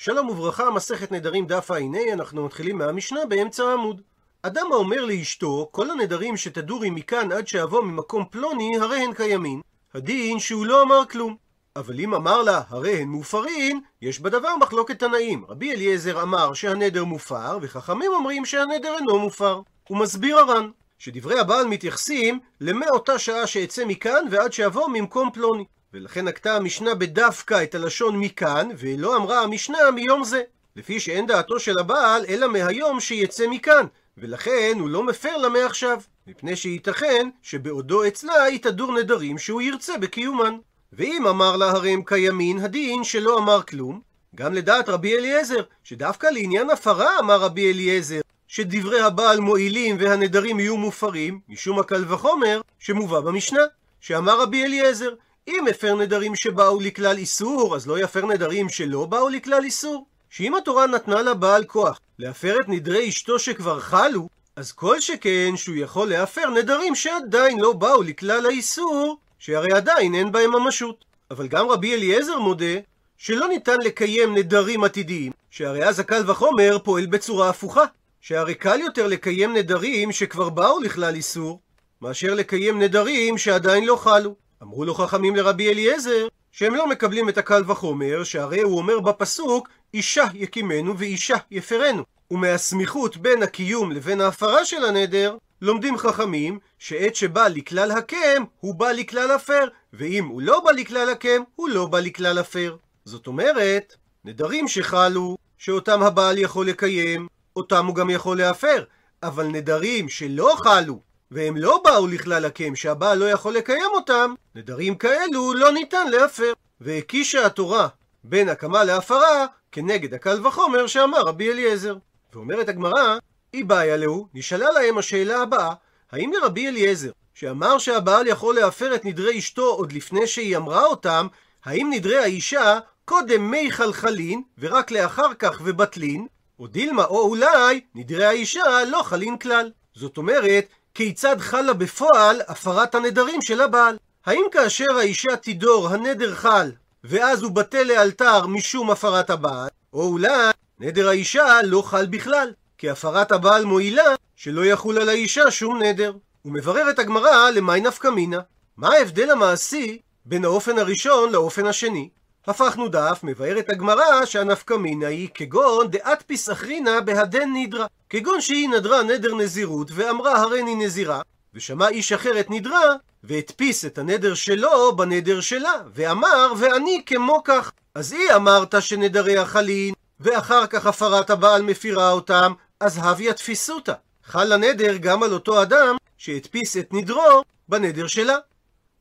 שלום וברכה, מסכת נדרים דף ע"ה, אנחנו מתחילים מהמשנה באמצע העמוד. אדם האומר לאשתו, כל הנדרים שתדורי מכאן עד שאבוא ממקום פלוני, הרי הן קיימין. הדין שהוא לא אמר כלום. אבל אם אמר לה, הרי הן מופרין, יש בדבר מחלוקת תנאים. רבי אליעזר אמר שהנדר מופר, וחכמים אומרים שהנדר אינו מופר. הוא מסביר הר"ן, שדברי הבעל מתייחסים למאותה שעה שאצא מכאן ועד שאבוא ממקום פלוני. ולכן נקטה המשנה בדווקא את הלשון מכאן, ולא אמרה המשנה מיום זה. לפי שאין דעתו של הבעל, אלא מהיום שיצא מכאן, ולכן הוא לא מפר לה מעכשיו, מפני שייתכן שבעודו אצלה היא תדור נדרים שהוא ירצה בקיומן. ואם אמר לה הרי הם קיימין, הדין שלא אמר כלום, גם לדעת רבי אליעזר, שדווקא לעניין הפרה אמר רבי אליעזר, שדברי הבעל מועילים והנדרים יהיו מופרים, משום הקל וחומר שמובא במשנה, שאמר רבי אליעזר, אם הפר נדרים שבאו לכלל איסור, אז לא יפר נדרים שלא באו לכלל איסור. שאם התורה נתנה לבעל כוח להפר את נדרי אשתו שכבר חלו, אז כל שכן שהוא יכול להפר נדרים שעדיין לא באו לכלל האיסור, שהרי עדיין אין בהם ממשות. אבל גם רבי אליעזר מודה שלא ניתן לקיים נדרים עתידיים, שהרי אז הקל וחומר פועל בצורה הפוכה, שהרי קל יותר לקיים נדרים שכבר באו לכלל איסור, מאשר לקיים נדרים שעדיין לא חלו. אמרו לו חכמים לרבי אליעזר, שהם לא מקבלים את הקל וחומר, שהרי הוא אומר בפסוק, אישה יקימנו ואישה יפרנו. ומהסמיכות בין הקיום לבין ההפרה של הנדר, לומדים חכמים שעת שבא לכלל הקם, הוא בא לכלל הפר, ואם הוא לא בא לכלל הקם, הוא לא בא לכלל הפר. זאת אומרת, נדרים שחלו, שאותם הבעל יכול לקיים, אותם הוא גם יכול להפר, אבל נדרים שלא חלו, והם לא באו לכלל הקם שהבעל לא יכול לקיים אותם, נדרים כאלו לא ניתן להפר. והקישה התורה בין הקמה להפרה כנגד הקל וחומר שאמר רבי אליעזר. ואומרת הגמרא, אי בעיה להו, נשאלה להם השאלה הבאה, האם לרבי אליעזר, שאמר שהבעל יכול להפר את נדרי אשתו עוד לפני שהיא אמרה אותם, האם נדרי האישה קודם מי חלחלין, ורק לאחר כך ובטלין, או דילמה או אולי נדרי האישה לא חלין כלל. זאת אומרת, כיצד חלה בפועל הפרת הנדרים של הבעל. האם כאשר האישה תידור הנדר חל, ואז הוא בטל לאלתר משום הפרת הבעל, או אולי נדר האישה לא חל בכלל, כי הפרת הבעל מועילה שלא יחול על האישה שום נדר. ומבררת הגמרא למי נפקא מינה. מה ההבדל המעשי בין האופן הראשון לאופן השני? הפכנו דף, מבארת הגמרא שהנפקא מינה היא כגון דעת פיסחרינה בהדן נידרה. כגון שהיא נדרה נדר נזירות ואמרה הריני נזירה, ושמע איש אחר את נדרה, והדפיס את הנדר שלו בנדר שלה, ואמר ואני כמו כך. אז היא אמרת שנדרי החלין, ואחר כך הפרת הבעל מפירה אותם, אז הביא התפיסותא. חל הנדר גם על אותו אדם שהדפיס את נדרו בנדר שלה.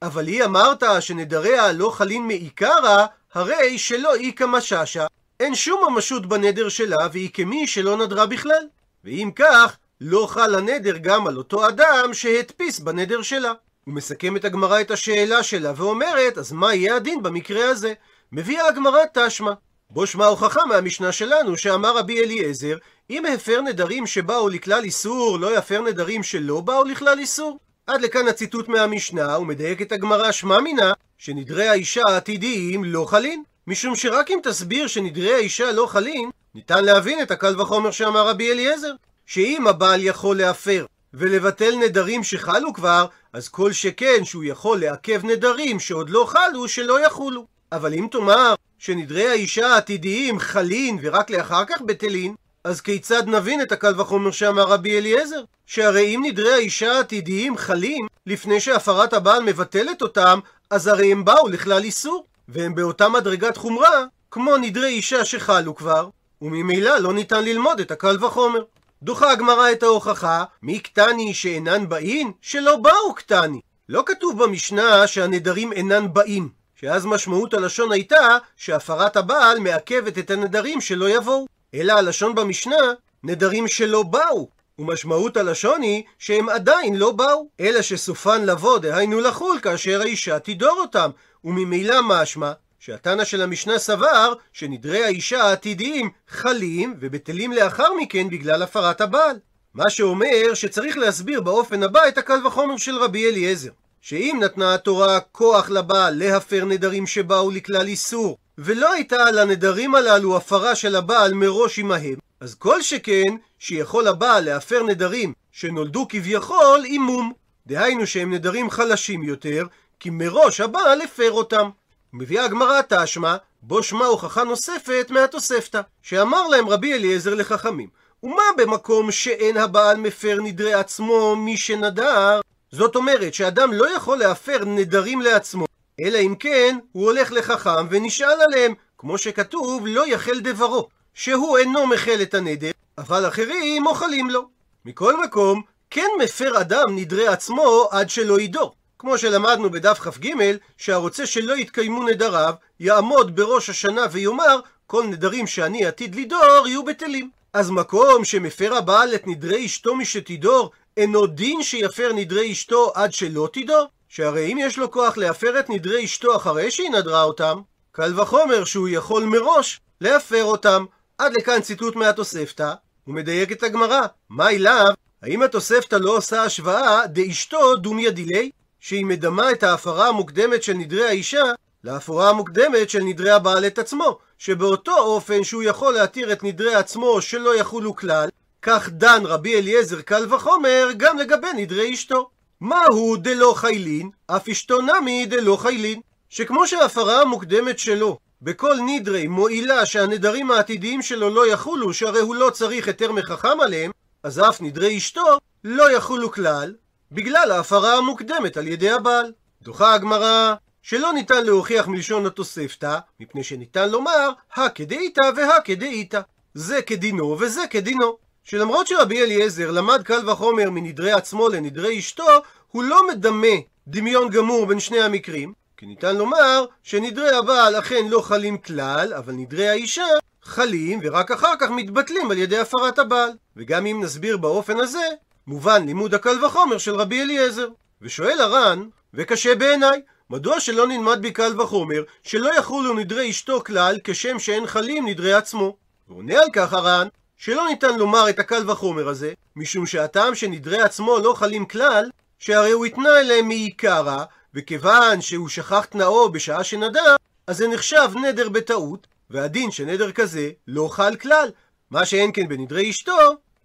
אבל היא אמרת שנדריה לא חלין מעיקרא, הרי שלא איכא מששה, אין שום ממשות בנדר שלה, והיא כמי שלא נדרה בכלל. ואם כך, לא חל הנדר גם על אותו אדם שהדפיס בנדר שלה. ומסכמת הגמרא את השאלה שלה ואומרת, אז מה יהיה הדין במקרה הזה? מביאה הגמרא תשמע. בו שמע הוכחה מהמשנה שלנו שאמר רבי אליעזר, אם הפר נדרים שבאו לכלל איסור, לא יפר נדרים שלא באו לכלל איסור. עד לכאן הציטוט מהמשנה, ומדייקת הגמרא שמע מינה, שנדרי האישה העתידיים לא חלין. משום שרק אם תסביר שנדרי האישה לא חלין, ניתן להבין את הקל וחומר שאמר רבי אליעזר. שאם הבעל יכול להפר ולבטל נדרים שחלו כבר, אז כל שכן שהוא יכול לעכב נדרים שעוד לא חלו, שלא יחולו. אבל אם תאמר שנדרי האישה העתידיים חלין ורק לאחר כך בטלין, אז כיצד נבין את הקל וחומר שאמר רבי אליעזר? שהרי אם נדרי האישה העתידיים חלים לפני שהפרת הבעל מבטלת אותם, אז הרי הם באו לכלל איסור, והם באותה מדרגת חומרה כמו נדרי אישה שחלו כבר, וממילא לא ניתן ללמוד את הקל וחומר. דוחה הגמרא את ההוכחה, מי קטני שאינן באין? שלא באו קטני. לא כתוב במשנה שהנדרים אינן באים, שאז משמעות הלשון הייתה שהפרת הבעל מעכבת את הנדרים שלא יבואו. אלא הלשון במשנה, נדרים שלא באו. ומשמעות הלשון היא שהם עדיין לא באו, אלא שסופן לבוא, דהיינו לחול, כאשר האישה תידור אותם, וממילא משמע שהתנא של המשנה סבר שנדרי האישה העתידיים חלים ובטלים לאחר מכן בגלל הפרת הבעל. מה שאומר שצריך להסביר באופן הבא את הקל וחומר של רבי אליעזר. שאם נתנה התורה כוח לבעל להפר נדרים שבאו לכלל איסור, ולא הייתה על הנדרים הללו הפרה של הבעל מראש עמהם, אז כל שכן שיכול הבעל להפר נדרים שנולדו כביכול עם מום. דהיינו שהם נדרים חלשים יותר, כי מראש הבעל הפר אותם. מביאה הגמרא תשמע, בו שמע הוכחה נוספת מהתוספתא, שאמר להם רבי אליעזר לחכמים, ומה במקום שאין הבעל מפר נדרי עצמו מי שנדר? זאת אומרת שאדם לא יכול להפר נדרים לעצמו, אלא אם כן הוא הולך לחכם ונשאל עליהם, כמו שכתוב לא יחל דברו, שהוא אינו מחל את הנדר, אבל אחרים אוכלים לו. מכל מקום, כן מפר אדם נדרי עצמו עד שלא ידור. כמו שלמדנו בדף כ"ג, שהרוצה שלא יתקיימו נדריו, יעמוד בראש השנה ויאמר, כל נדרים שאני עתיד לדור יהיו בטלים. אז מקום שמפר הבעל את נדרי אשתו משתידור, אינו דין שיפר נדרי אשתו עד שלא תידור? שהרי אם יש לו כוח להפר את נדרי אשתו אחרי שהיא נדרה אותם, קל וחומר שהוא יכול מראש להפר אותם. עד לכאן ציטוט מהתוספתא, הוא מדייק את הגמרא. מה אליו? האם התוספתא לא עושה השוואה דאשתו דומיה דילי? שהיא מדמה את ההפרה המוקדמת של נדרי האישה להפרה המוקדמת של נדרי הבעל את עצמו, שבאותו אופן שהוא יכול להתיר את נדרי עצמו שלא יחולו כלל, כך דן רבי אליעזר קל וחומר גם לגבי נדרי אשתו. מהו דלא חיילין, אף אשתו נמי דלא חיילין. שכמו שההפרה המוקדמת שלו בכל נדרי מועילה שהנדרים העתידיים שלו לא יחולו, שהרי הוא לא צריך היתר מחכם עליהם, אז אף נדרי אשתו לא יחולו כלל, בגלל ההפרה המוקדמת על ידי הבעל. דוחה הגמרא שלא ניתן להוכיח מלשון התוספתא, מפני שניתן לומר הכדאיתא והכדאיתא. זה כדינו וזה כדינו. שלמרות שרבי אליעזר למד קל וחומר מנדרי עצמו לנדרי אשתו, הוא לא מדמה דמיון גמור בין שני המקרים, כי ניתן לומר שנדרי הבעל אכן לא חלים כלל, אבל נדרי האישה חלים ורק אחר כך מתבטלים על ידי הפרת הבעל. וגם אם נסביר באופן הזה, מובן לימוד הקל וחומר של רבי אליעזר. ושואל הר"ן, וקשה בעיניי, מדוע שלא נלמד בקל וחומר שלא יחולו נדרי אשתו כלל כשם שאין חלים נדרי עצמו? ועונה על כך הר"ן, שלא ניתן לומר את הקל וחומר הזה, משום שהטעם שנדרי עצמו לא חלים כלל, שהרי הוא התנה אליהם מעיקרא, וכיוון שהוא שכח תנאו בשעה שנדר, אז זה נחשב נדר בטעות, והדין שנדר כזה לא חל כלל. מה שאין כן בנדרי אשתו,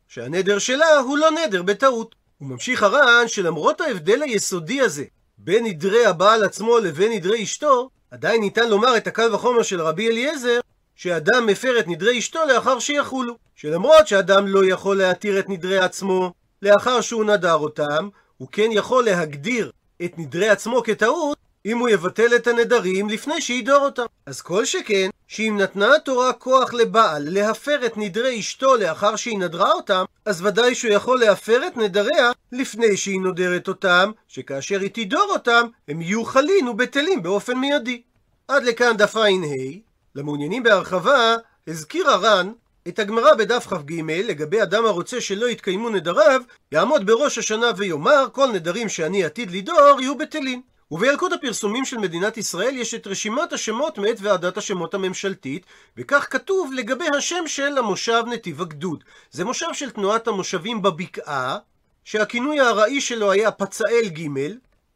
שהנדר שלה הוא לא נדר בטעות. הוא ממשיך הר"ן שלמרות ההבדל היסודי הזה בין נדרי הבעל עצמו לבין נדרי אשתו, עדיין ניתן לומר את הקל וחומר של רבי אליעזר, שאדם מפר את נדרי אשתו לאחר שיחולו. שלמרות שאדם לא יכול להתיר את נדרי עצמו לאחר שהוא נדר אותם, הוא כן יכול להגדיר את נדרי עצמו כטעות אם הוא יבטל את הנדרים לפני שידור אותם. אז כל שכן, שאם נתנה התורה כוח לבעל להפר את נדרי אשתו לאחר שהיא נדרה אותם, אז ודאי שהוא יכול להפר את נדריה לפני שהיא נודרת אותם, שכאשר היא תידור אותם, הם יהיו חלין ובטלים באופן מיידי. עד לכאן דף ע"ה, למעוניינים בהרחבה, הזכיר הר"ן את הגמרא בדף כ"ג לגבי אדם הרוצה שלא יתקיימו נדריו, יעמוד בראש השנה ויאמר כל נדרים שאני עתיד לדור יהיו בטלים. ובילקוט הפרסומים של מדינת ישראל יש את רשימת השמות מאת ועדת השמות הממשלתית, וכך כתוב לגבי השם של המושב נתיב הגדוד. זה מושב של תנועת המושבים בבקעה, שהכינוי הארעי שלו היה פצאל ג',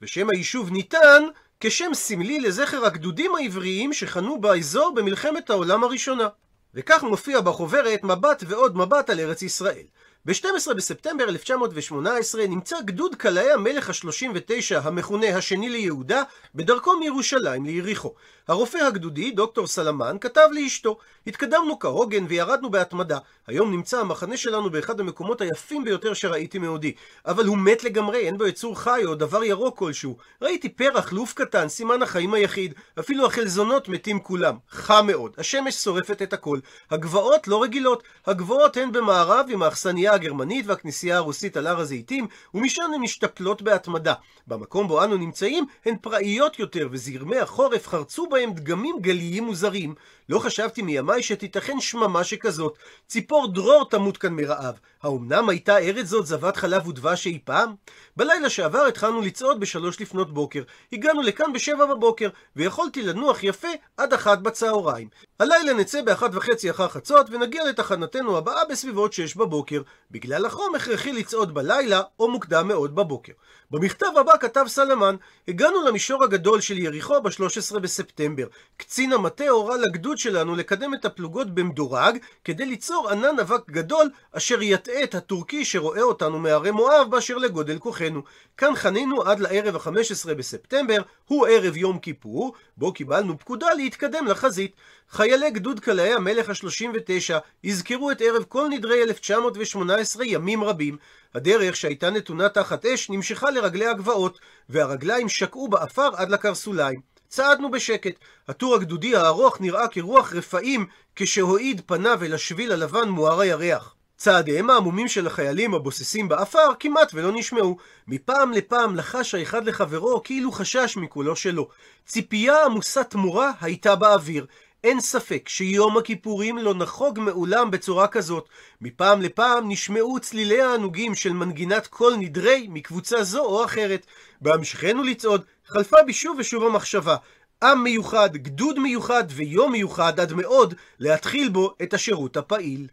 ושם היישוב ניתן כשם סמלי לזכר הגדודים העבריים שחנו באזור במלחמת העולם הראשונה. וכך מופיע בחוברת מבט ועוד מבט על ארץ ישראל. ב-12 בספטמבר 1918 נמצא גדוד קלעי המלך ה-39 המכונה השני ליהודה בדרכו מירושלים ליריחו. הרופא הגדודי, דוקטור סלמן, כתב לאשתו התקדמנו כהוגן וירדנו בהתמדה. היום נמצא המחנה שלנו באחד המקומות היפים ביותר שראיתי מעודי. אבל הוא מת לגמרי, אין בו יצור חי או דבר ירוק כלשהו. ראיתי פרח לוף קטן, סימן החיים היחיד. אפילו החלזונות מתים כולם. חם מאוד. השמש שורפת את הכל. הגבעות לא רגילות. הגבעות הן במערב עם האכסניה הגרמנית והכנסייה הרוסית על הר הזיתים, ומשם הן משתפלות בהתמדה. במקום בו אנו נמצאים הן פראיות יותר, וזרמי החורף חרצו בהם דגמים גליים מוזרים. לא חשבתי מימיי שתיתכן שממה שכזאת. ציפור דרור תמות כאן מרעב. האומנם הייתה ארץ זאת זבת חלב ודבש אי פעם? בלילה שעבר התחלנו לצעוד בשלוש לפנות בוקר. הגענו לכאן בשבע בבוקר, ויכולתי לנוח יפה עד אחת בצהריים. הלילה נצא באחת וחצי אחר חצות, ונגיע לתחנתנו הבאה בסביבות שש בבוקר. בגלל החום הכרחי לצעוד בלילה, או מוקדם מאוד בבוקר. במכתב הבא כתב סלמן, הגענו למישור הגדול של יריחו ב-13 בספטמבר. קצין המטה הורה לגדוד שלנו לקדם את הפלוגות במדורג, כדי ליצור ענן אבק גדול, אשר יטעה את הטורקי שרואה אותנו מהרי מואב באשר לגודל כוחנו. כאן חנינו עד לערב ה-15 בספטמבר, הוא ערב יום כיפור, בו קיבלנו פקודה להתקדם לחזית. חיילי גדוד קלעי המלך ה-39 יזכרו את ערב כל נדרי 1918 ימים רבים. הדרך שהייתה נתונה תחת אש נמשכה לרגלי הגבעות, והרגליים שקעו באפר עד לקרסוליים. צעדנו בשקט. הטור הגדודי הארוך נראה כרוח רפאים כשהועיד פניו אל השביל הלבן מואר הירח. צעדיהם העמומים של החיילים הבוססים באפר כמעט ולא נשמעו. מפעם לפעם לחש האחד לחברו כאילו חשש מקולו שלו. ציפייה עמוסת תמורה הייתה באוויר. אין ספק שיום הכיפורים לא נחוג מעולם בצורה כזאת. מפעם לפעם נשמעו צליליה הענוגים של מנגינת כל נדרי מקבוצה זו או אחרת. בהמשכנו לצעוד, חלפה בי שוב ושוב המחשבה. עם מיוחד, גדוד מיוחד ויום מיוחד עד מאוד להתחיל בו את השירות הפעיל.